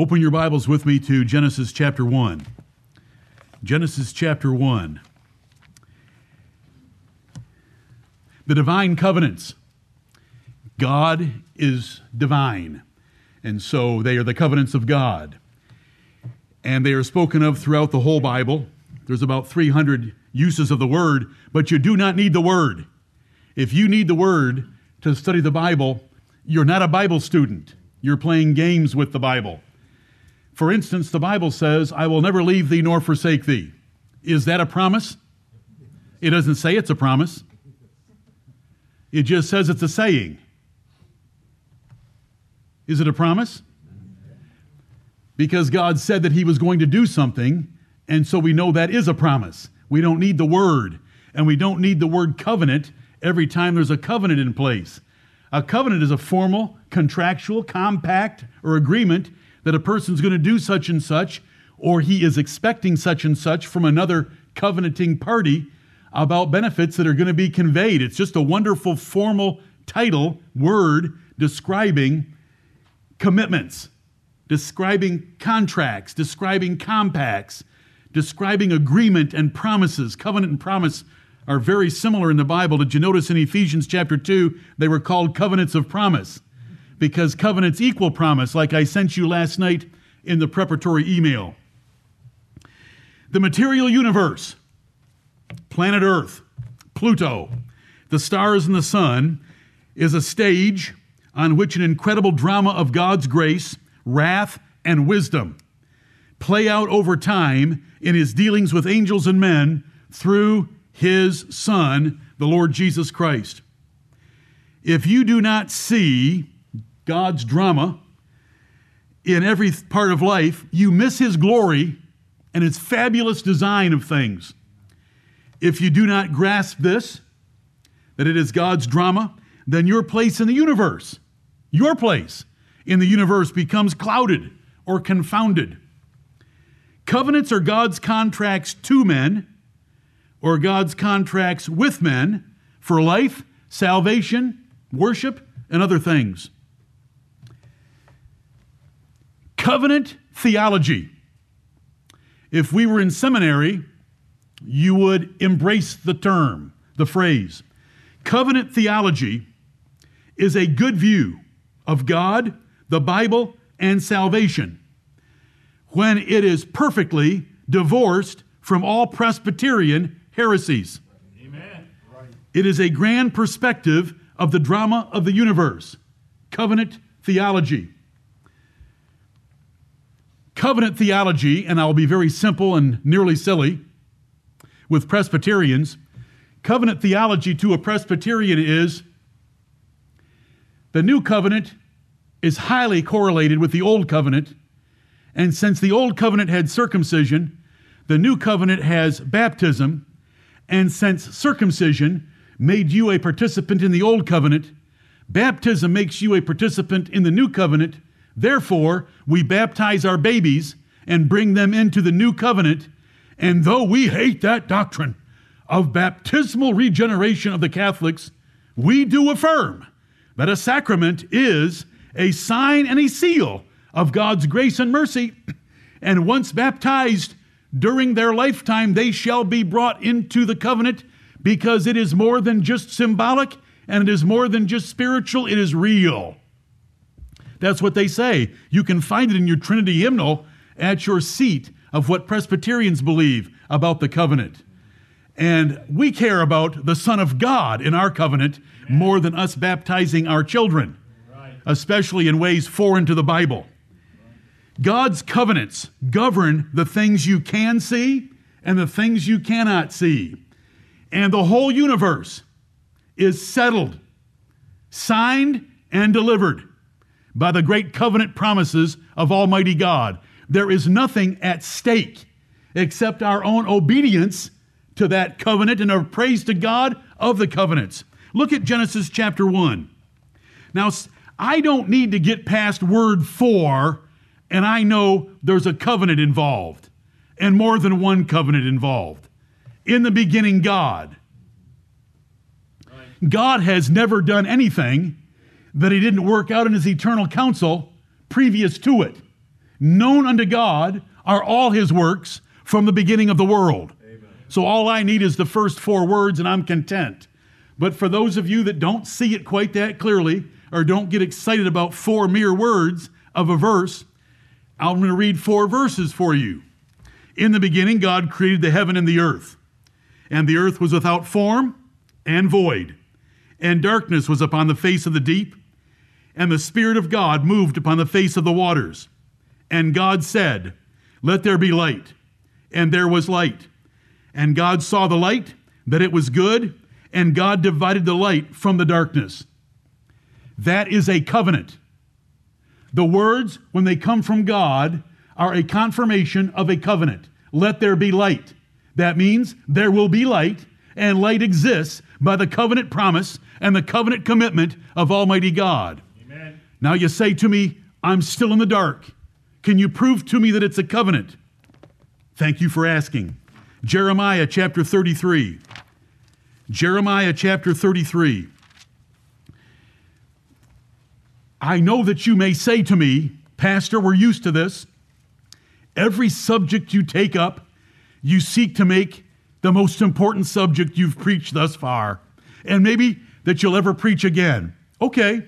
Open your Bibles with me to Genesis chapter 1. Genesis chapter 1. The divine covenants. God is divine, and so they are the covenants of God. And they are spoken of throughout the whole Bible. There's about 300 uses of the word, but you do not need the word. If you need the word to study the Bible, you're not a Bible student. You're playing games with the Bible. For instance, the Bible says, I will never leave thee nor forsake thee. Is that a promise? It doesn't say it's a promise, it just says it's a saying. Is it a promise? Because God said that He was going to do something, and so we know that is a promise. We don't need the word, and we don't need the word covenant every time there's a covenant in place. A covenant is a formal, contractual, compact, or agreement that a person's going to do such and such, or he is expecting such and such from another covenanting party about benefits that are going to be conveyed. It's just a wonderful formal title, word, describing commitments, describing contracts, describing compacts, describing agreement and promises. Covenant and promise are very similar in the Bible. Did you notice in Ephesians chapter 2, they were called covenants of promise? Because covenants equal promise, like I sent you last night in the preparatory email. The material universe, planet Earth, Pluto, the stars and the sun, is a stage on which an incredible drama of God's grace, wrath, and wisdom play out over time in his dealings with angels and men through his Son, the Lord Jesus Christ. If you do not see God's drama in every part of life, you miss his glory and its fabulous design of things. If you do not grasp this, that it is God's drama, then your place in the universe, your place in the universe becomes clouded or confounded. Covenants are God's contracts to men or God's contracts with men for life, salvation, worship, and other things. Covenant theology. If we were in seminary, you would embrace the term, the phrase. Covenant theology is a good view of God, the Bible, and salvation when it is perfectly divorced from all Presbyterian heresies. Amen. It is a grand perspective of the drama of the universe, covenant theology. Covenant theology, and I'll be very simple and nearly silly with Presbyterians. Covenant theology to a Presbyterian is the new covenant is highly correlated with the old covenant, and since the old covenant had circumcision, the new covenant has baptism, and since circumcision made you a participant in the old covenant, baptism makes you a participant in the new covenant. Therefore, we baptize our babies and bring them into the new covenant. And though we hate that doctrine of baptismal regeneration of the Catholics, we do affirm that a sacrament is a sign and a seal of God's grace and mercy. And once baptized, during their lifetime, they shall be brought into the covenant because it is more than just symbolic and it is more than just spiritual, it is real. That's what they say. You can find it in your Trinity hymnal at your seat of what Presbyterians believe about the covenant. And we care about the Son of God in our covenant more than us baptizing our children, especially in ways foreign to the Bible. God's covenants govern the things you can see and the things you cannot see. And the whole universe is settled, signed, and delivered by the great covenant promises of Almighty God. There is nothing at stake except our own obedience to that covenant and our praise to God of the covenants. Look at Genesis chapter 1. Now, I don't need to get past word four and I know there's a covenant involved, and more than one covenant involved. In the beginning, God. God has never done anything that he didn't work out in his eternal counsel previous to it. known unto God are all his works from the beginning of the world. Amen. So all I need is the first four words and I'm content. But for those of you that don't see it quite that clearly or don't get excited about four mere words of a verse, I'm going to read four verses for you. In the beginning, God created the heaven and the earth, and the earth was without form and void, and darkness was upon the face of the deep, and the Spirit of God moved upon the face of the waters. And God said, Let there be light. And there was light. And God saw the light, that it was good, and God divided the light from the darkness. That is a covenant. The words, when they come from God, are a confirmation of a covenant. Let there be light. That means there will be light, and light exists by the covenant promise and the covenant commitment of Almighty God. Now you say to me, I'm still in the dark. Can you prove to me that it's a covenant? Thank you for asking. Jeremiah chapter 33. Jeremiah chapter 33. I know that you may say to me, Pastor, we're used to this. Every subject you take up, you seek to make the most important subject you've preached thus far, and maybe that you'll ever preach again. Okay,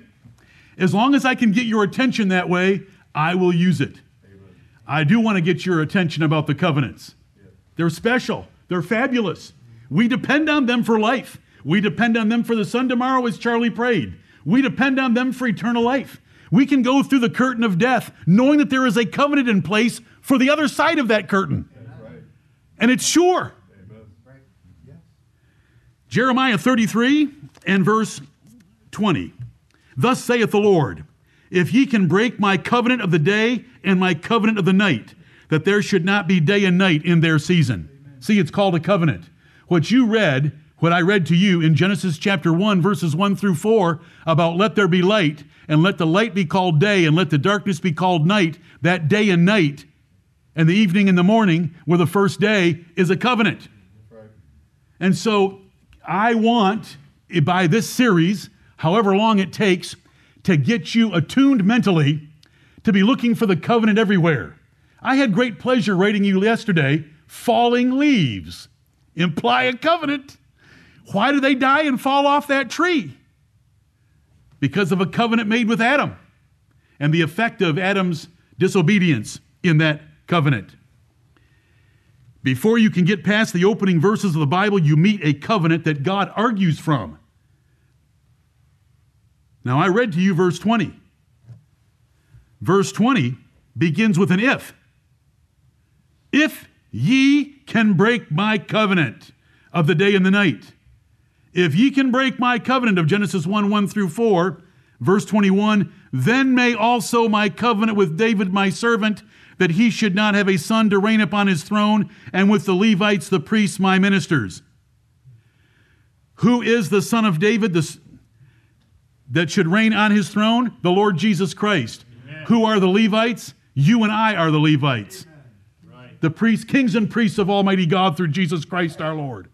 as long as I can get your attention that way, I will use it. Amen. I do want to get your attention about the covenants. Yeah. They're special, they're fabulous. We depend on them for life. We depend on them for the sun tomorrow, as Charlie prayed. We depend on them for eternal life. We can go through the curtain of death knowing that there is a covenant in place for the other side of that curtain. Right. And it's sure. Right. Yes. Jeremiah 33 and verse 20. Thus saith the Lord, if ye can break my covenant of the day and my covenant of the night, that there should not be day and night in their season. Amen. See, it's called a covenant. What you read what I read to you in Genesis chapter 1, verses 1 through 4, about let there be light, and let the light be called day, and let the darkness be called night, that day and night, and the evening and the morning were the first day, is a covenant. Right. And so I want, by this series, however long it takes, to get you attuned mentally to be looking for the covenant everywhere. I had great pleasure writing you yesterday, falling leaves imply a covenant. Why do they die and fall off that tree? Because of a covenant made with Adam and the effect of Adam's disobedience in that covenant. Before you can get past the opening verses of the Bible, you meet a covenant that God argues from. Now, I read to you verse 20. Verse 20 begins with an if. If ye can break my covenant of the day and the night, if ye can break my covenant of Genesis 1 1 through 4, verse 21, then may also my covenant with David my servant, that he should not have a son to reign upon his throne, and with the Levites, the priests, my ministers. Who is the son of David the, that should reign on his throne? The Lord Jesus Christ. Amen. Who are the Levites? You and I are the Levites. Right. The priests, kings and priests of Almighty God through Jesus Christ our Lord.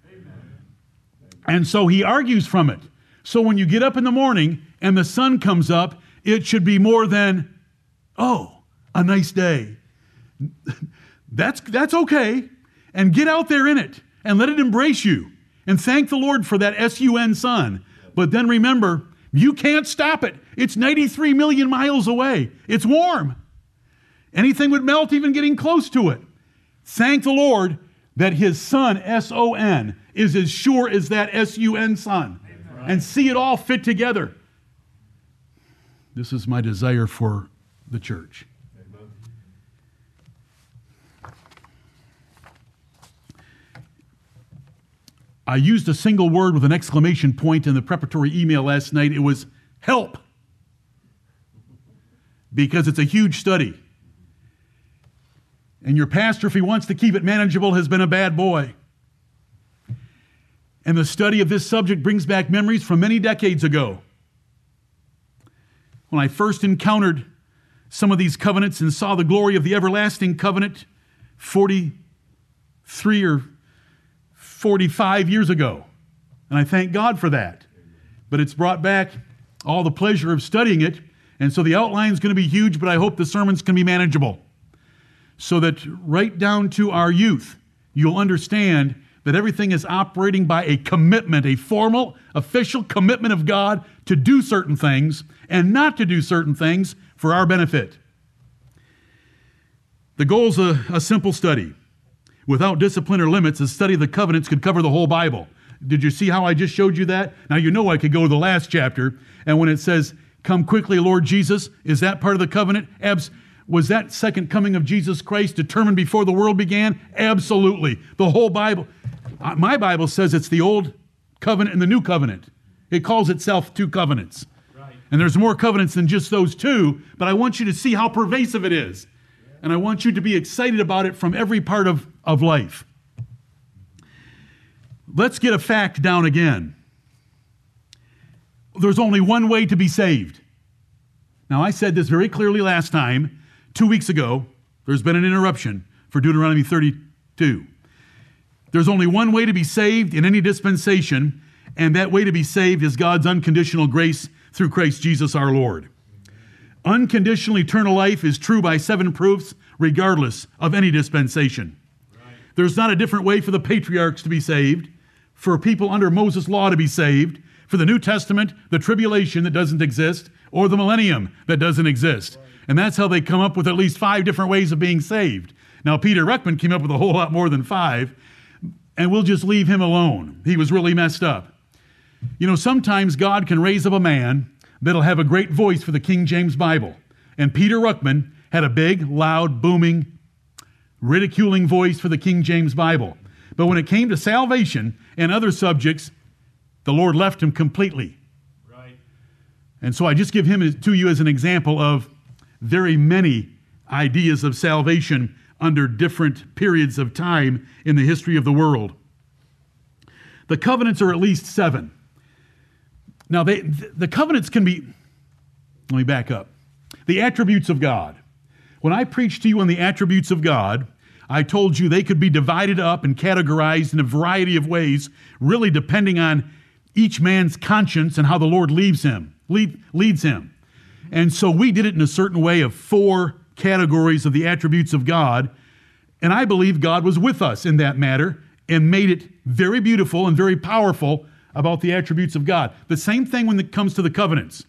And so he argues from it. So when you get up in the morning and the sun comes up, it should be more than, oh, a nice day. that's, that's okay. And get out there in it and let it embrace you. And thank the Lord for that S U N sun. But then remember, you can't stop it. It's 93 million miles away. It's warm. Anything would melt even getting close to it. Thank the Lord that his son, S O N, is as sure as that S U N sun. And see it all fit together. This is my desire for the church. I used a single word with an exclamation point in the preparatory email last night. It was help. Because it's a huge study. And your pastor, if he wants to keep it manageable, has been a bad boy. And the study of this subject brings back memories from many decades ago. When I first encountered some of these covenants and saw the glory of the everlasting covenant 43 or 45 years ago. And I thank God for that. But it's brought back all the pleasure of studying it. And so the outline is going to be huge, but I hope the sermon's can be manageable. so that right down to our youth, you'll understand that everything is operating by a commitment, a formal, official commitment of God to do certain things and not to do certain things for our benefit. The goal is a, a simple study. Without discipline or limits, a study of the covenants could cover the whole Bible. Did you see how I just showed you that? Now you know I could go to the last chapter, and when it says, Come quickly, Lord Jesus, is that part of the covenant? Abs- was that second coming of Jesus Christ determined before the world began? Absolutely. The whole Bible. Uh, my Bible says it's the old covenant and the new covenant. It calls itself two covenants. Right. And there's more covenants than just those two, but I want you to see how pervasive it is. And I want you to be excited about it from every part of, of life. Let's get a fact down again. There's only one way to be saved. Now, I said this very clearly last time, two weeks ago. There's been an interruption for Deuteronomy 32. There's only one way to be saved in any dispensation, and that way to be saved is God's unconditional grace through Christ Jesus our Lord. Unconditional eternal life is true by seven proofs, regardless of any dispensation. There's not a different way for the patriarchs to be saved, for people under Moses' law to be saved, for the New Testament, the tribulation that doesn't exist, or the millennium that doesn't exist. And that's how they come up with at least five different ways of being saved. Now, Peter Ruckman came up with a whole lot more than five, and we'll just leave him alone. He was really messed up. You know, sometimes God can raise up a man that'll have a great voice for the King James Bible. And Peter Ruckman had a big, loud, booming, ridiculing voice for the King James Bible. But when it came to salvation and other subjects, the Lord left him completely. Right. And so I just give him to you as an example of very many ideas of salvation under different periods of time in the history of the world. The covenants are at least seven. Now, they, the covenants can be, let me back up. The attributes of God. When I preached to you on the attributes of God, I told you they could be divided up and categorized in a variety of ways, really depending on each man's conscience and how the Lord leads him, lead, leads him. And so we did it in a certain way of four categories of the attributes of God. And I believe God was with us in that matter and made it very beautiful and very powerful about the attributes of God. The same thing when it comes to the covenants.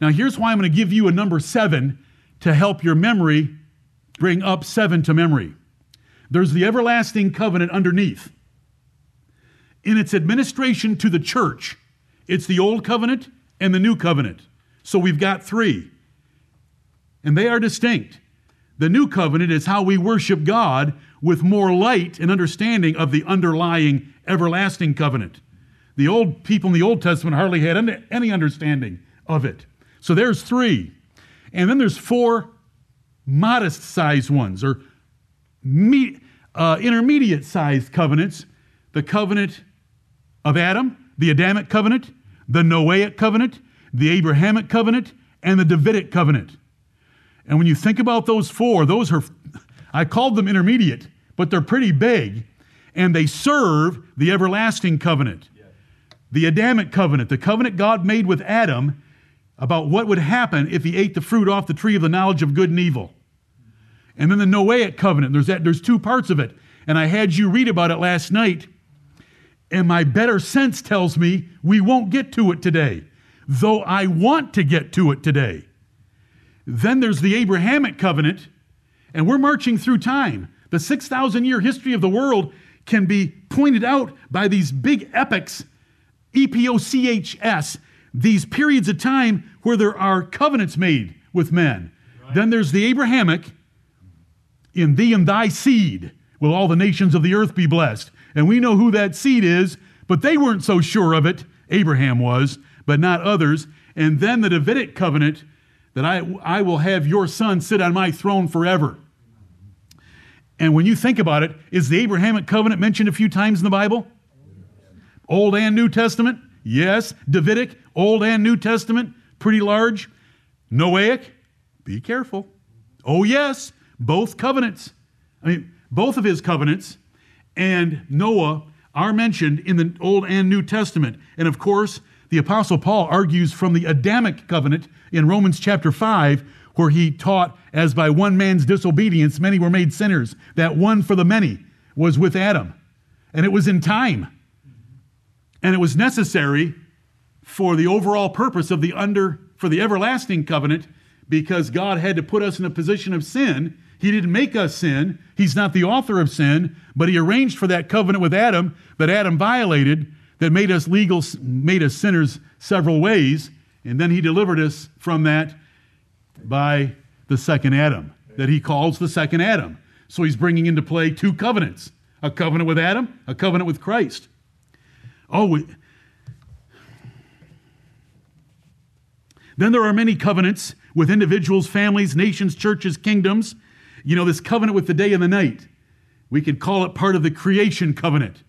Now, here's why I'm going to give you a number seven to help your memory bring up seven to memory. There's the everlasting covenant underneath. In its administration to the church, it's the old covenant and the new covenant. So we've got three and they are distinct. The new covenant is how we worship God with more light and understanding of the underlying everlasting covenant. The old people in the Old Testament hardly had any understanding of it. So there's three. And then there's four modest sized ones or me, uh, intermediate sized covenants the covenant of Adam, the Adamic covenant, the Noahic covenant, the Abrahamic covenant, and the Davidic covenant. And when you think about those four, those are, I called them intermediate, but they're pretty big, and they serve the everlasting covenant. The Adamic covenant, the covenant God made with Adam about what would happen if he ate the fruit off the tree of the knowledge of good and evil. And then the Noahic covenant, there's, that, there's two parts of it. And I had you read about it last night, and my better sense tells me we won't get to it today, though I want to get to it today. Then there's the Abrahamic covenant, and we're marching through time. The 6,000 year history of the world can be pointed out by these big epochs, E P O C H S, these periods of time where there are covenants made with men. Right. Then there's the Abrahamic, in thee and thy seed will all the nations of the earth be blessed. And we know who that seed is, but they weren't so sure of it. Abraham was, but not others. And then the Davidic covenant that I, I will have your son sit on my throne forever. And when you think about it, is the Abrahamic covenant mentioned a few times in the Bible? Old and New Testament? Yes. Davidic, Old and New Testament, pretty large. Noahic? Be careful. Oh, yes. Both covenants. I mean, both of his covenants and Noah are mentioned in the Old and New Testament. And of course, the Apostle Paul argues from the Adamic covenant in Romans chapter 5, where he taught, as by one man's disobedience many were made sinners. That one for the many was with Adam. And it was in time. And it was necessary for the overall purpose of the under, for the everlasting covenant, because God had to put us in a position of sin. He didn't make us sin. He's not the author of sin, but he arranged for that covenant with Adam that Adam violated that made us legal, made us sinners several ways. And then he delivered us from that by the second Adam, that he calls the second Adam. So he's bringing into play two covenants a covenant with Adam, a covenant with Christ. Oh, we, then there are many covenants with individuals, families, nations, churches, kingdoms. You know, this covenant with the day and the night. We could call it part of the creation covenant,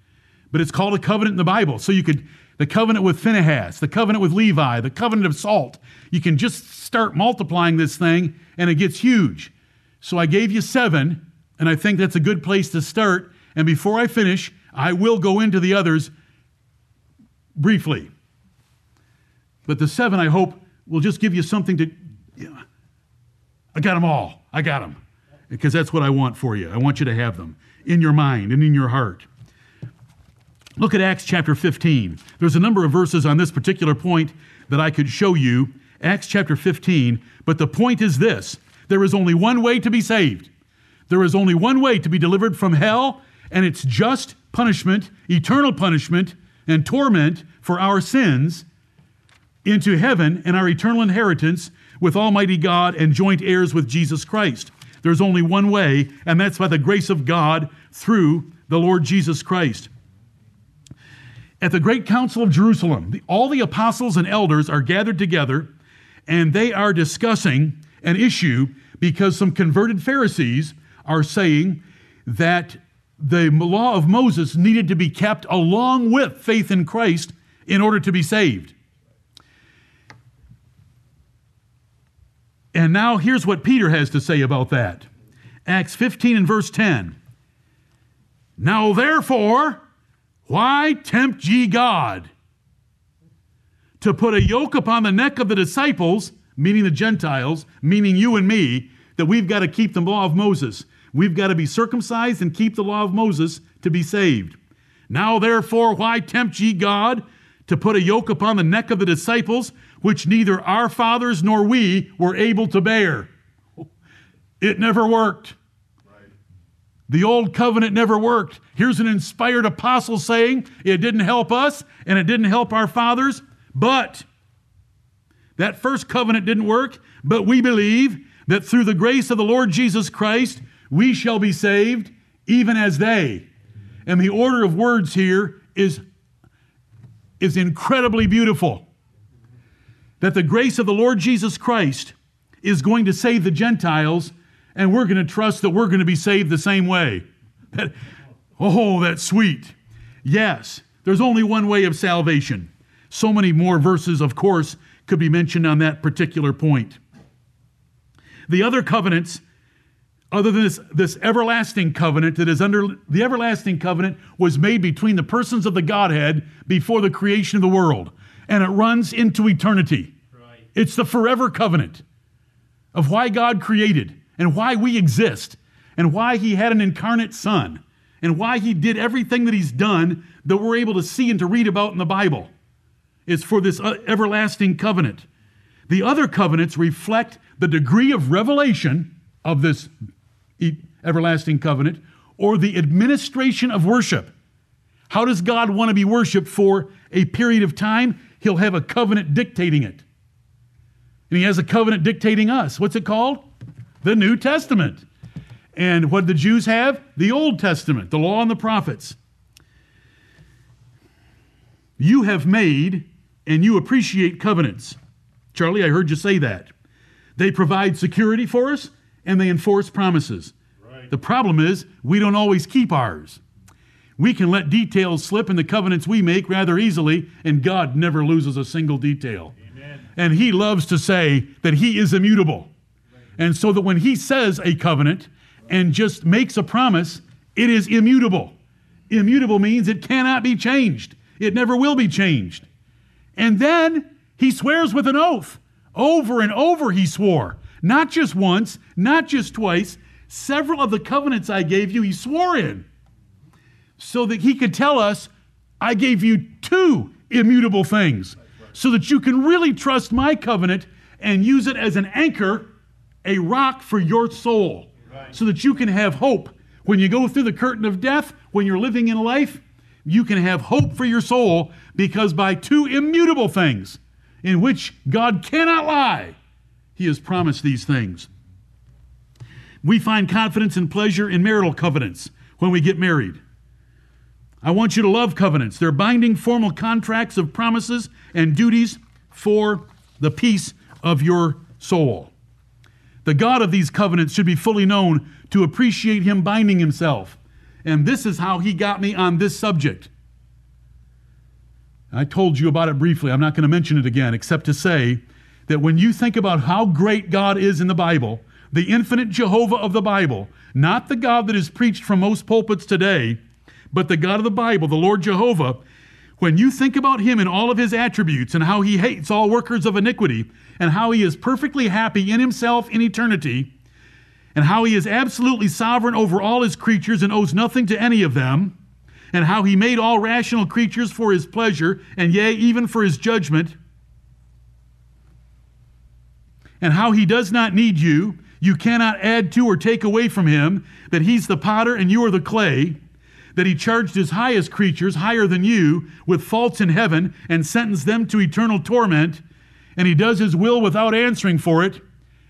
but it's called a covenant in the Bible. So you could, the covenant with Phinehas, the covenant with Levi, the covenant of salt. You can just start multiplying this thing and it gets huge. So I gave you seven, and I think that's a good place to start. And before I finish, I will go into the others briefly. But the seven, I hope, will just give you something to. Yeah, I got them all. I got them. Because that's what I want for you. I want you to have them in your mind and in your heart. Look at Acts chapter 15. There's a number of verses on this particular point that I could show you. Acts chapter 15. But the point is this there is only one way to be saved. There is only one way to be delivered from hell and its just punishment, eternal punishment, and torment for our sins into heaven and our eternal inheritance with Almighty God and joint heirs with Jesus Christ. There's only one way, and that's by the grace of God through the Lord Jesus Christ. At the great council of Jerusalem, all the apostles and elders are gathered together and they are discussing an issue because some converted Pharisees are saying that the law of Moses needed to be kept along with faith in Christ in order to be saved. And now here's what Peter has to say about that Acts 15 and verse 10. Now therefore, why tempt ye God to put a yoke upon the neck of the disciples, meaning the Gentiles, meaning you and me, that we've got to keep the law of Moses? We've got to be circumcised and keep the law of Moses to be saved. Now, therefore, why tempt ye God to put a yoke upon the neck of the disciples, which neither our fathers nor we were able to bear? It never worked. The old covenant never worked. Here's an inspired apostle saying it didn't help us and it didn't help our fathers, but that first covenant didn't work. But we believe that through the grace of the Lord Jesus Christ, we shall be saved even as they. And the order of words here is, is incredibly beautiful. That the grace of the Lord Jesus Christ is going to save the Gentiles, and we're going to trust that we're going to be saved the same way. That, oh, that's sweet. Yes, there's only one way of salvation. So many more verses, of course, could be mentioned on that particular point. The other covenants other than this, this everlasting covenant that is under the everlasting covenant was made between the persons of the Godhead before the creation of the world, and it runs into eternity. Right. It's the forever covenant of why God created and why we exist and why He had an incarnate Son and why He did everything that He's done that we're able to see and to read about in the Bible. It's for this uh, everlasting covenant. The other covenants reflect the degree of revelation of this everlasting covenant, or the administration of worship. How does God want to be worshiped for a period of time? He'll have a covenant dictating it. And He has a covenant dictating us. What's it called? The New Testament. And what the Jews have? The Old Testament, the law and the prophets. You have made and you appreciate covenants. Charlie, I heard you say that. They provide security for us, and they enforce promises. Right. The problem is we don't always keep ours. We can let details slip in the covenants we make rather easily, and God never loses a single detail. Amen. And He loves to say that He is immutable. Right. And so that when He says a covenant and just makes a promise, it is immutable. Immutable means it cannot be changed, it never will be changed. And then He swears with an oath. Over and over He swore Not just once, not just twice, several of the covenants I gave you, he swore in. So that he could tell us, I gave you two immutable things. So that you can really trust my covenant and use it as an anchor, a rock for your soul. So that you can have hope. When you go through the curtain of death, when you're living in life, you can have hope for your soul because by two immutable things in which God cannot lie, he has promised these things. We find confidence and pleasure in marital covenants when we get married. I want you to love covenants. They're binding formal contracts of promises and duties for the peace of your soul. The God of these covenants should be fully known to appreciate Him binding Himself. And this is how He got me on this subject. I told you about it briefly. I'm not going to mention it again, except to say that when you think about how great God is in the Bible, the infinite Jehovah of the Bible, not the God that is preached from most pulpits today, but the God of the Bible, the Lord Jehovah, when you think about him and all of his attributes and how he hates all workers of iniquity and how he is perfectly happy in himself in eternity and how he is absolutely sovereign over all his creatures and owes nothing to any of them and how he made all rational creatures for his pleasure and yea even for his judgment and how he does not need you you cannot add to or take away from him that he's the potter and you are the clay that he charged his highest creatures, higher than you, with faults in heaven and sentenced them to eternal torment, and he does his will without answering for it.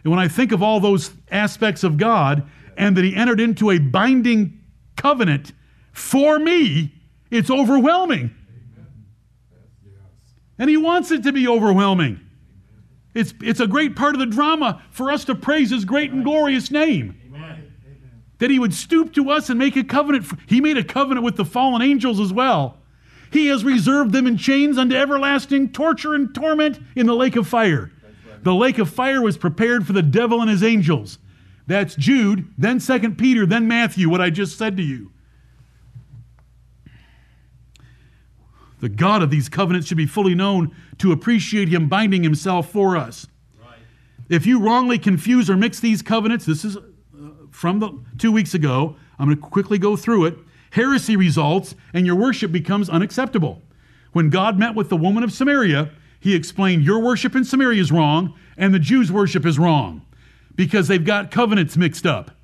And when I think of all those aspects of God and that he entered into a binding covenant for me, it's overwhelming. And he wants it to be overwhelming. It's, it's a great part of the drama for us to praise his great and glorious name Amen. that he would stoop to us and make a covenant. For, He made a covenant with the fallen angels as well. He has reserved them in chains unto everlasting torture and torment in the lake of fire. The lake of fire was prepared for the devil and his angels. That's Jude, then Second Peter, then Matthew, what I just said to you. The God of these covenants should be fully known to appreciate him binding himself for us. Right. If you wrongly confuse or mix these covenants, this is uh, from the two weeks ago. I'm going to quickly go through it. Heresy results, and your worship becomes unacceptable. When God met with the woman of Samaria, he explained, Your worship in Samaria is wrong, and the Jews' worship is wrong because they've got covenants mixed up.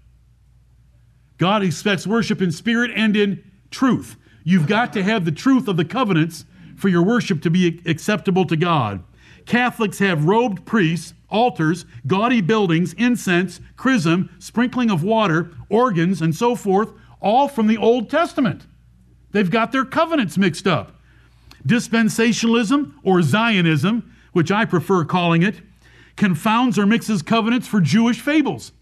God expects worship in spirit and in truth. You've got to have the truth of the covenants for your worship to be acceptable to God. Catholics have robed priests altars, gaudy buildings, incense, chrism, sprinkling of water, organs, and so forth, all from the Old Testament. They've got their covenants mixed up. Dispensationalism or Zionism, which I prefer calling it, confounds or mixes covenants for Jewish fables.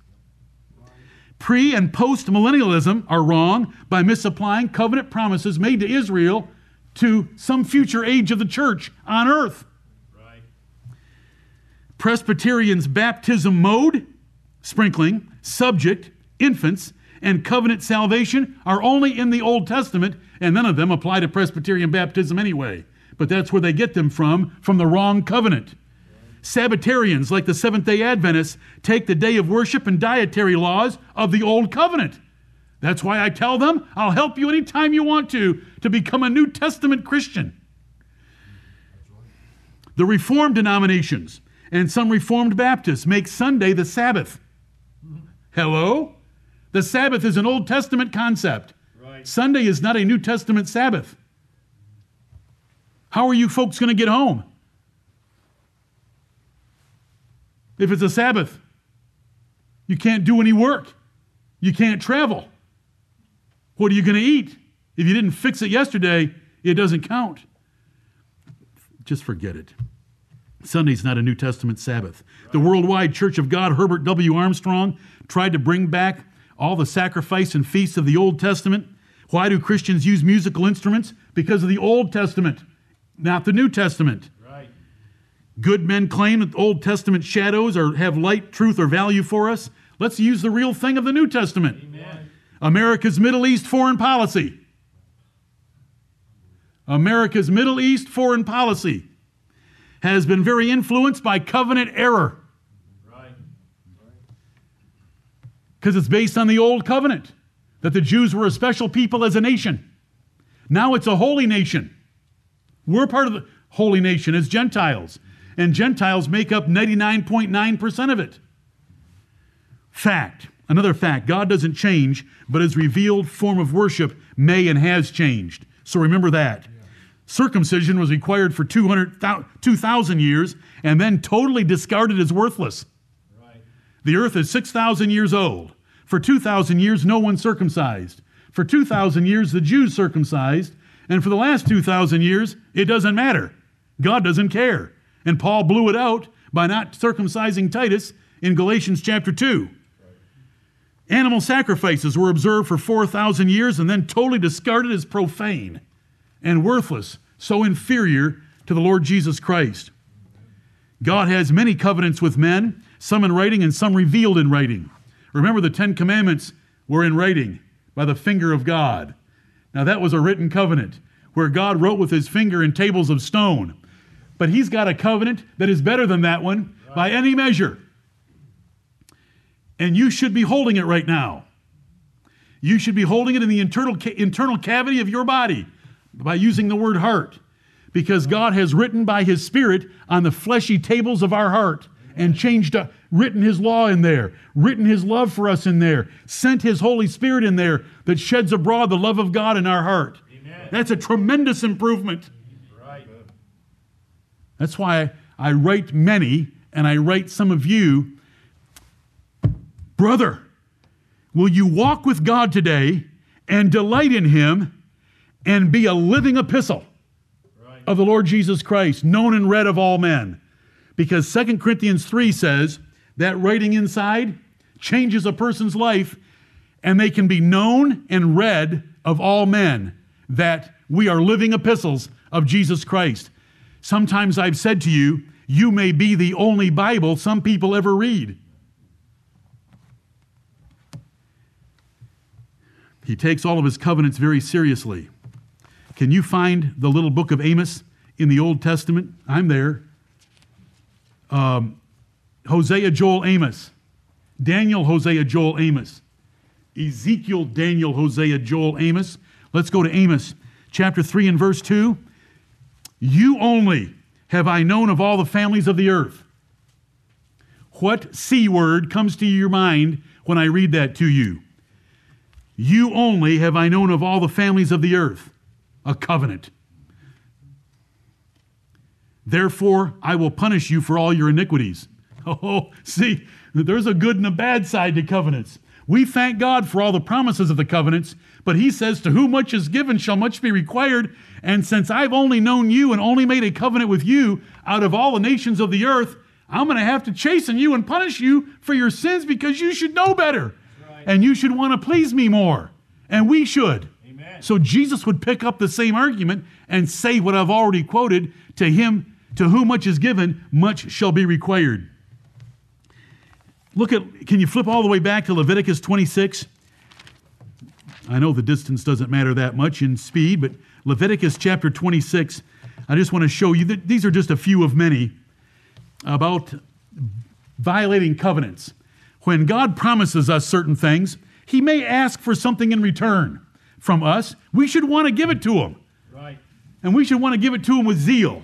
Pre and post millennialism are wrong by misapplying covenant promises made to Israel to some future age of the church on earth. Presbyterian's baptism mode, sprinkling, subject, infants, and covenant salvation are only in the Old Testament, and none of them apply to Presbyterian baptism anyway. But that's where they get them from, from the wrong covenant. Sabbatarians, like the Seventh day Adventists, take the day of worship and dietary laws of the Old Covenant. That's why I tell them, I'll help you anytime you want to, to become a New Testament Christian. The Reformed denominations and some Reformed Baptists make Sunday the Sabbath. Hello? The Sabbath is an Old Testament concept. Right. Sunday is not a New Testament Sabbath. How are you folks going to get home? If it's a Sabbath, you can't do any work. You can't travel. What are you going to eat? If you didn't fix it yesterday, it doesn't count. Just forget it. Sunday's not a New Testament Sabbath. The Worldwide Church of God, Herbert W. Armstrong, tried to bring back all the sacrifice and feasts of the Old Testament. Why do Christians use musical instruments? Because of the Old Testament, not the New Testament. Good men claim that Old Testament shadows are, have light, truth, or value for us. Let's use the real thing of the New Testament. Amen. America's Middle East foreign policy. America's Middle East foreign policy has been very influenced by covenant error. Because it's based on the old covenant that the Jews were a special people as a nation. Now it's a holy nation. We're part of the holy nation as Gentiles, and Gentiles make up 99.9% of it. Fact. Another fact God doesn't change, but his revealed form of worship may and has changed. So remember that. Yeah. Circumcision was required for 200, 2,000 years and then totally discarded as worthless. Right. The earth is 6,000 years old. For 2,000 years, no one circumcised. For 2,000 years, the Jews circumcised. And for the last 2,000 years, it doesn't matter. God doesn't care. And Paul blew it out by not circumcising Titus in Galatians chapter 2. Animal sacrifices were observed for 4,000 years and then totally discarded as profane and worthless, so inferior to the Lord Jesus Christ. God has many covenants with men, some in writing and some revealed in writing. Remember, the Ten Commandments were in writing by the finger of God. Now, that was a written covenant where God wrote with his finger in tables of stone. But he's got a covenant that is better than that one by any measure and you should be holding it right now. You should be holding it in the internal, internal cavity of your body by using the word heart, because God has written by His Spirit on the fleshy tables of our heart and changed, uh, written His law in there, written His love for us in there, sent His Holy Spirit in there that sheds abroad the love of God in our heart. Amen. That's a tremendous improvement. That's why I write many, and I write some of you Brother, will you walk with God today and delight in Him and be a living epistle right. of the Lord Jesus Christ, known and read of all men? Because 2 Corinthians 3 says that writing inside changes a person's life and they can be known and read of all men, that we are living epistles of Jesus Christ. Sometimes I've said to you, you may be the only Bible some people ever read. He takes all of his covenants very seriously. Can you find the little book of Amos in the Old Testament? I'm there. Um, Hosea, Joel, Amos. Daniel, Hosea, Joel, Amos. Ezekiel, Daniel, Hosea, Joel, Amos. Let's go to Amos chapter 3 and verse 2. You only have I known of all the families of the earth. What C word comes to your mind when I read that to you? You only have I known of all the families of the earth, a covenant. Therefore, I will punish you for all your iniquities. Oh, see, there's a good and a bad side to covenants. We thank God for all the promises of the covenants, but He says, To whom much is given shall much be required. And since I've only known you and only made a covenant with you out of all the nations of the earth, I'm going to have to chasten you and punish you for your sins because you should know better and you should want to please me more. And we should. Amen. So Jesus would pick up the same argument and say what I've already quoted to him, to whom much is given, much shall be required. Look at, can you flip all the way back to Leviticus 26? I know the distance doesn't matter that much in speed, but Leviticus chapter 26, I just want to show you that these are just a few of many about violating covenants. When God promises us certain things, He may ask for something in return from us. We should want to give it to Him. Right. And we should want to give it to Him with zeal.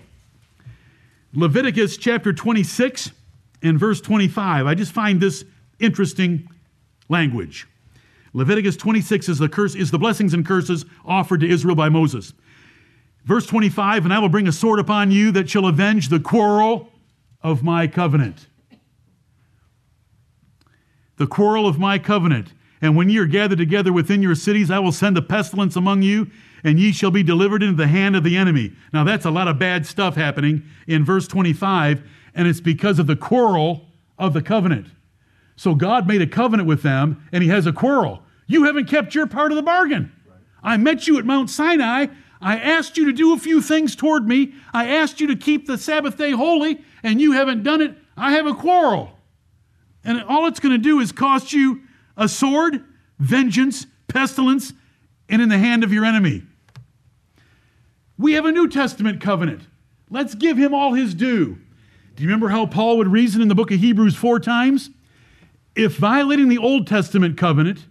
Leviticus chapter 26 and verse 25. I just find this interesting language. Leviticus 26 is the curse is the blessings and curses offered to Israel by Moses. Verse 25, and I will bring a sword upon you that shall avenge the quarrel of my covenant the quarrel of my covenant. And when ye are gathered together within your cities, I will send a pestilence among you, and ye shall be delivered into the hand of the enemy. Now, that's a lot of bad stuff happening in verse 25, and it's because of the quarrel of the covenant. So, God made a covenant with them, and He has a quarrel. You haven't kept your part of the bargain. I met you at Mount Sinai. I asked you to do a few things toward me. I asked you to keep the Sabbath day holy, and you haven't done it. I have a quarrel. And all it's going to do is cost you a sword, vengeance, pestilence, and in the hand of your enemy. We have a New Testament covenant. Let's give him all his due. Do you remember how Paul would reason in the book of Hebrews four times? If violating the Old Testament covenant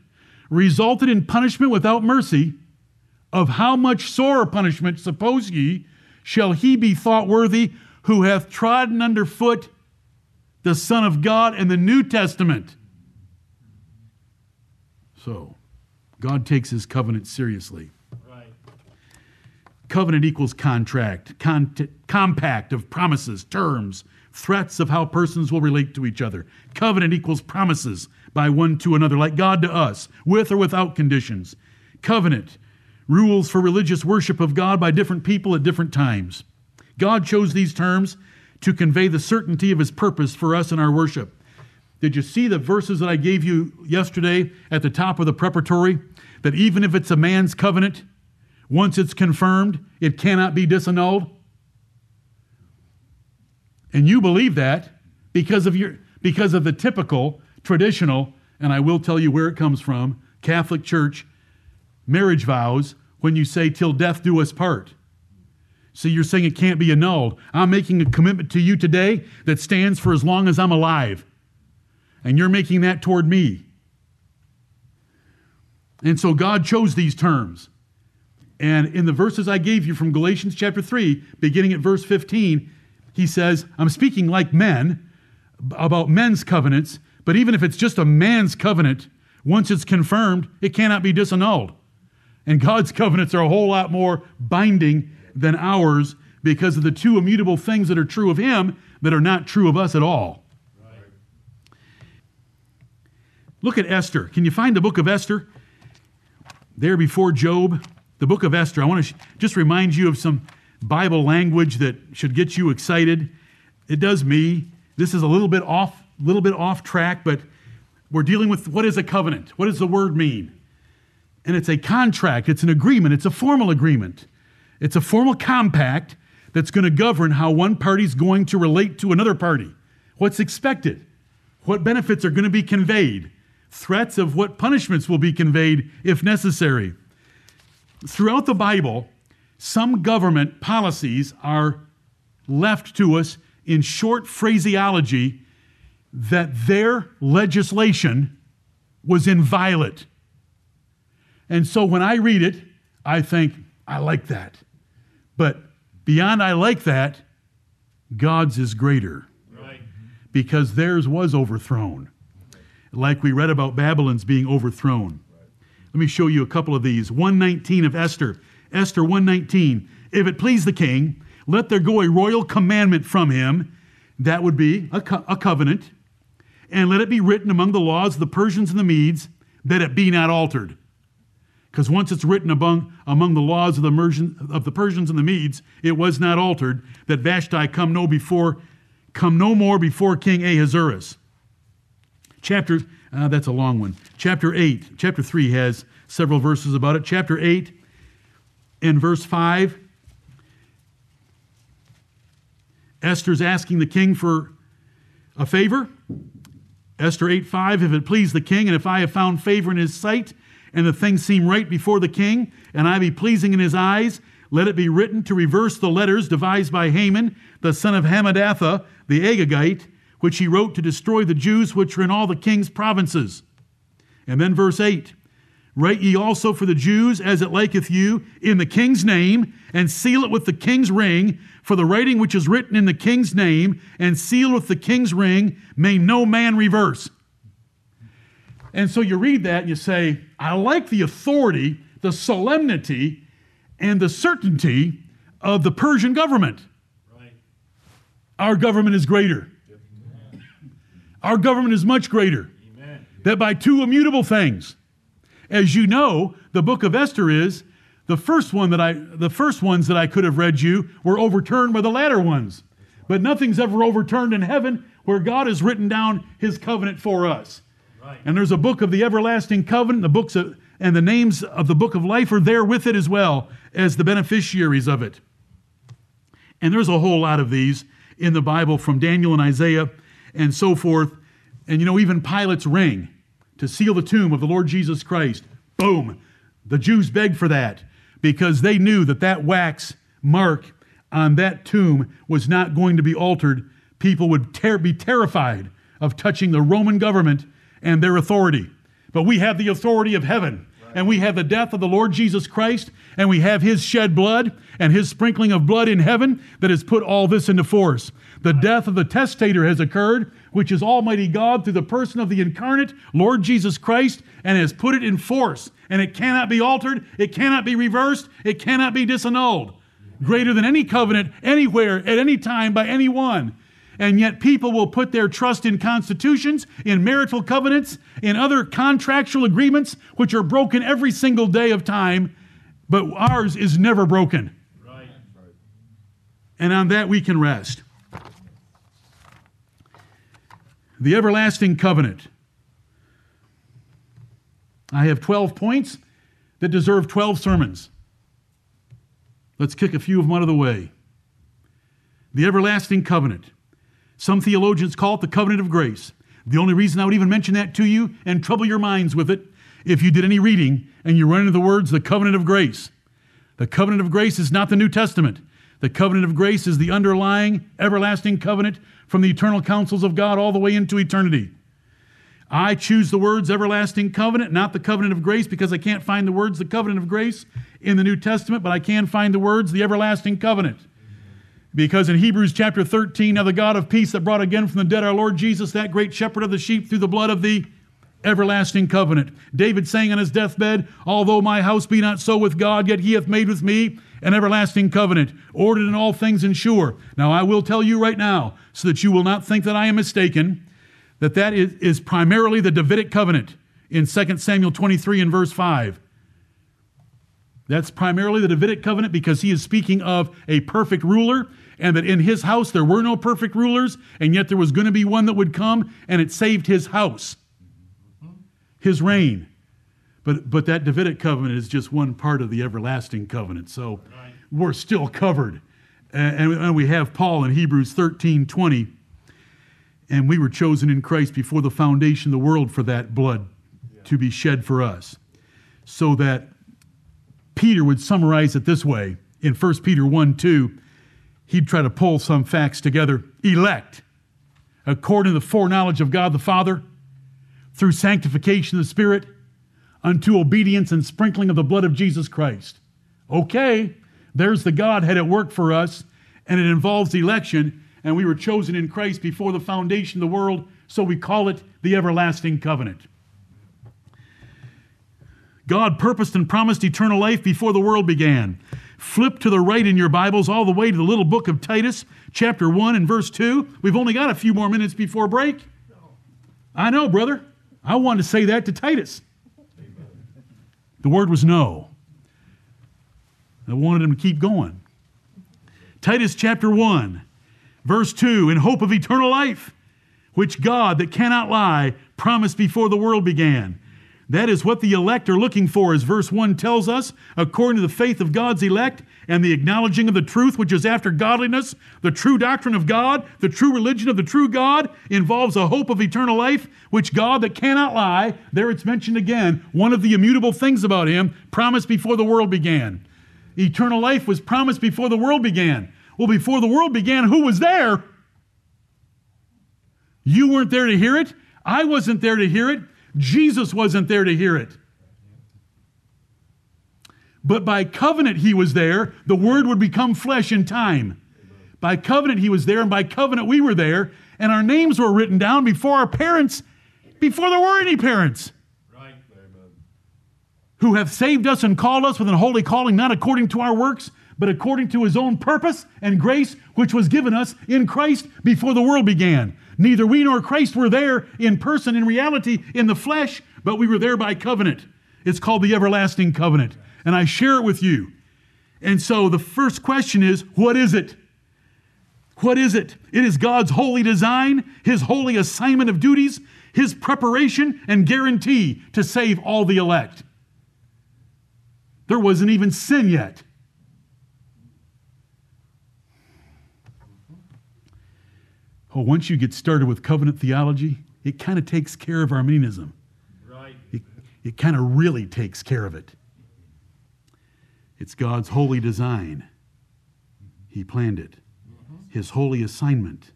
resulted in punishment without mercy, of how much sorer punishment, suppose ye, shall he be thought worthy who hath trodden under foot the Son of God and the New Testament? So, God takes his covenant seriously. Covenant equals contract, con- compact of promises, terms, threats of how persons will relate to each other. Covenant equals promises by one to another, like God to us, with or without conditions. Covenant, rules for religious worship of God by different people at different times. God chose these terms to convey the certainty of his purpose for us in our worship. Did you see the verses that I gave you yesterday at the top of the preparatory? That even if it's a man's covenant, once it's confirmed, it cannot be disannulled? And you believe that because of your because of the typical traditional, and I will tell you where it comes from, Catholic Church marriage vows when you say till death do us part. So you're saying it can't be annulled. I'm making a commitment to you today that stands for as long as I'm alive. And you're making that toward me. And so God chose these terms. And in the verses I gave you from Galatians chapter 3, beginning at verse 15, he says, I'm speaking like men about men's covenants, but even if it's just a man's covenant, once it's confirmed, it cannot be disannulled. And God's covenants are a whole lot more binding than ours because of the two immutable things that are true of Him that are not true of us at all. Right. Look at Esther. Can you find the book of Esther? There before Job, the book of Esther. I want to sh- just remind you of some Bible language that should get you excited. It does me. This is a little bit off, little bit off track, but we're dealing with what is a covenant? What does the word mean? And it's a contract, it's an agreement, it's a formal agreement. It's a formal compact that's going to govern how one party's going to relate to another party. What's expected? What benefits are going to be conveyed? Threats of what punishments will be conveyed if necessary. Throughout the Bible, some government policies are left to us in short phraseology that their legislation was inviolate. And so when I read it, I think, I like that. But beyond I like that, God's is greater. Right. Because theirs was overthrown. Like we read about Babylon's being overthrown. Let me show you a couple of these. 119 of Esther. Esther 119. If it please the king, let there go a royal commandment from him. That would be a, co- a covenant. And let it be written among the laws of the Persians and the Medes that it be not altered. Because once it's written among, among the laws of the, Mersian, of the Persians and the Medes, it was not altered that Vashti come no before, come no more before King Ahasuerus. Chapter, uh, that's a long one. Chapter 8, chapter 3 has several verses about it. Chapter 8 in verse 5, Esther's asking the king for a favor. Esther 8 5, if it please the king, and if I have found favor in his sight, and the thing seem right before the king, and I be pleasing in his eyes, let it be written to reverse the letters devised by Haman, the son of Hammedatha, the Agagite, which he wrote to destroy the Jews which are in all the king's provinces. And then verse 8 Write ye also for the Jews as it liketh you, in the king's name, and seal it with the king's ring. For the writing which is written in the king's name, and sealed with the king's ring, may no man reverse. And so you read that and you say, I like the authority, the solemnity, and the certainty of the Persian government. Right. Our government is greater. Our government is much greater. Amen. That by two immutable things. As you know, the book of Esther is the first one that I the first ones that I could have read you were overturned by the latter ones. But nothing's ever overturned in heaven where God has written down his covenant for us. Right. And there's a book of the everlasting covenant, the books of, and the names of the book of life are there with it as well as the beneficiaries of it. And there's a whole lot of these in the Bible from Daniel and Isaiah and so forth. And you know, even Pilate's ring to seal the tomb of the Lord Jesus Christ. Boom. The Jews begged for that because they knew that that wax mark on that tomb was not going to be altered. People would ter- be terrified of touching the Roman government and their authority. But we have the authority of heaven, and we have the death of the Lord Jesus Christ, and we have his shed blood and his sprinkling of blood in heaven that has put all this into force. The death of the testator has occurred, which is Almighty God through the person of the incarnate Lord Jesus Christ, and has put it in force. And it cannot be altered, it cannot be reversed, it cannot be disannulled. Greater than any covenant anywhere at any time by anyone. And yet, people will put their trust in constitutions, in marital covenants, in other contractual agreements, which are broken every single day of time, but ours is never broken. And on that we can rest. The everlasting covenant. I have 12 points that deserve 12 sermons. Let's kick a few of them out of the way. The everlasting covenant. Some theologians call it the covenant of grace. The only reason I would even mention that to you and trouble your minds with it, if you did any reading and you run into the words the covenant of grace. The covenant of grace is not the New Testament. The covenant of grace is the underlying everlasting covenant from the eternal counsels of God all the way into eternity. I choose the words everlasting covenant, not the covenant of grace, because I can't find the words the covenant of grace in the New Testament, but I can find the words the everlasting covenant. Because in Hebrews chapter 13, now the God of peace that brought again from the dead our Lord Jesus, that great shepherd of the sheep, through the blood of the everlasting covenant. David saying on his deathbed, Although my house be not so with God, yet he hath made with me an everlasting covenant, ordered in all things and sure. Now I will tell you right now, so that you will not think that I am mistaken, that that is, is primarily the Davidic covenant in 2 Samuel 23 and verse 5. That's primarily the Davidic covenant because he is speaking of a perfect ruler and that in his house there were no perfect rulers, and yet there was going to be one that would come, and it saved his house, his reign. But, but that Davidic covenant is just one part of the everlasting covenant. So right. we're still covered. And, and we have Paul in Hebrews 13 20. And we were chosen in Christ before the foundation of the world for that blood yeah. to be shed for us. So that Peter would summarize it this way in 1 Peter 1 2 he'd try to pull some facts together. Elect, according to the foreknowledge of God the Father, through sanctification of the Spirit, unto obedience and sprinkling of the blood of Jesus Christ. Okay, there's the Godhead at work for us, and it involves election, and we were chosen in Christ before the foundation of the world, so we call it the everlasting covenant. God purposed and promised eternal life before the world began. Flip to the right in your Bibles all the way to the little book of Titus, chapter 1 and verse 2. We've only got a few more minutes before break. I know, brother. I wanted to say that to Titus. The word was no. I wanted him to keep going. Titus chapter 1, verse 2 In hope of eternal life, which God that cannot lie promised before the world began that is what the elect are looking for, as verse 1 tells us, according to the faith of God's elect and the acknowledging of the truth which is after godliness. The true doctrine of God, the true religion of the true God, involves a hope of eternal life, which God that cannot lie, there it's mentioned again, one of the immutable things about him, promised before the world began. Eternal life was promised before the world began. Well, before the world began, who was there? You weren't there to hear it. I wasn't there to hear it. Jesus wasn't there to hear it. But by covenant, he was there. The word would become flesh in time. By covenant, he was there, and by covenant, we were there. And our names were written down before our parents, before there were any parents. Right. Who have saved us and called us with an holy calling, not according to our works, but according to his own purpose and grace, which was given us in Christ before the world began. Neither we nor Christ were there in person, in reality, in the flesh, but we were there by covenant. It's called the everlasting covenant. And I share it with you. And so the first question is what is it? What is it? It is God's holy design, His holy assignment of duties, His preparation and guarantee to save all the elect. There wasn't even sin yet. Oh, once you get started with covenant theology, it kind of takes care of Arminianism. Right. It, it kind of really takes care of it. It's God's holy design. He planned it. Mm-hmm. His holy assignment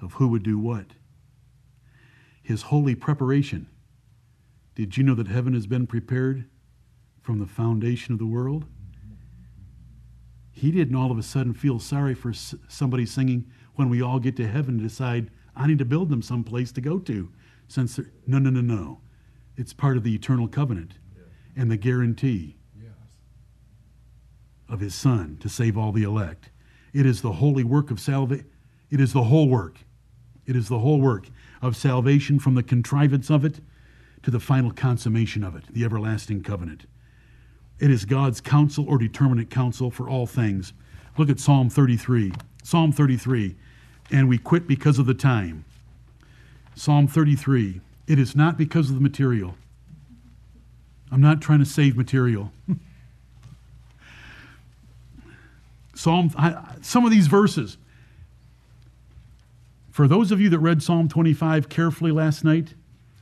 of who would do what. His holy preparation. Did you know that heaven has been prepared from the foundation of the world? He didn't all of a sudden feel sorry for somebody singing when we all get to heaven and decide, I need to build them some place to go to. Since no, no, no, no. It's part of the eternal covenant yeah. and the guarantee yes. of his son to save all the elect. It is the holy work of salvation. It is the whole work. It is the whole work of salvation from the contrivance of it to the final consummation of it, the everlasting covenant. It is God's counsel or determinate counsel for all things. Look at Psalm 33. Psalm 33. And we quit because of the time. Psalm 33. It is not because of the material. I'm not trying to save material. Psalm, I, some of these verses. For those of you that read Psalm 25 carefully last night,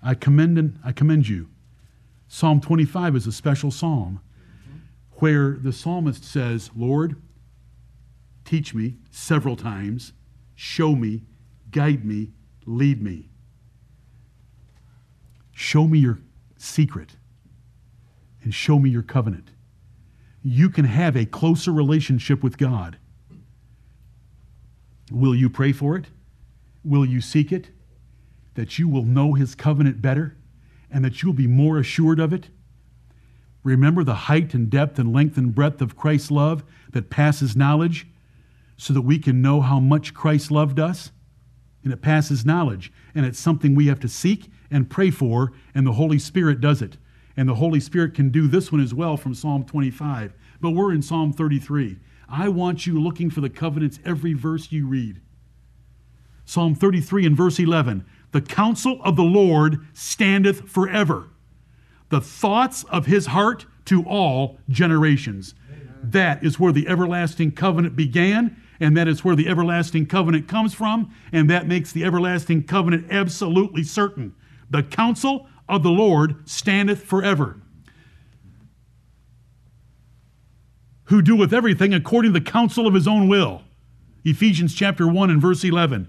I commend and I commend you. Psalm 25 is a special psalm where the psalmist says, Lord, teach me several times, show me, guide me, lead me. Show me your secret and show me your covenant. You can have a closer relationship with God. Will you pray for it? Will you seek it? That you will know his covenant better and that you'll be more assured of it? Remember the height and depth and length and breadth of Christ's love that passes knowledge so that we can know how much Christ loved us? And it passes knowledge. And it's something we have to seek and pray for, and the Holy Spirit does it. And the Holy Spirit can do this one as well from Psalm 25. But we're in Psalm 33. I want you looking for the covenants every verse you read. Psalm 33 and verse 11 The counsel of the Lord standeth forever, the thoughts of his heart to all generations. Amen. That is where the everlasting covenant began, and that is where the everlasting covenant comes from, and that makes the everlasting covenant absolutely certain. The counsel of the Lord standeth forever. Who doeth everything according to the counsel of his own will. Ephesians chapter 1 and verse 11.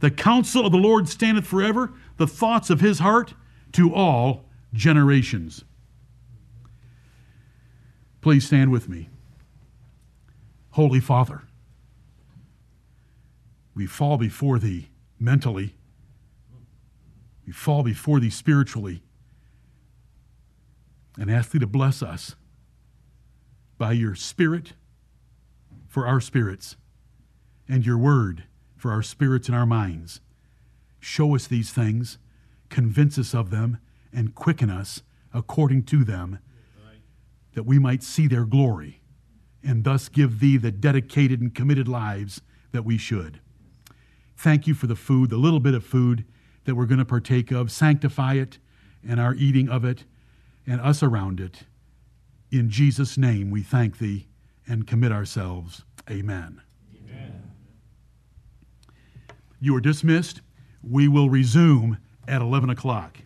The counsel of the Lord standeth forever, the thoughts of his heart to all generations. Please stand with me. Holy Father, we fall before thee mentally we fall before thee spiritually and ask thee to bless us by your spirit for our spirits and your word for our spirits and our minds. Show us these things, convince us of them, and quicken us according to them, that we might see their glory and thus give thee the dedicated and committed lives that we should. Thank you for the food, the little bit of food that we're going to partake of. Sanctify it and our eating of it and us around it. In Jesus' name, we thank thee and commit ourselves. Amen. Amen. You are dismissed. We will resume at 11 o'clock.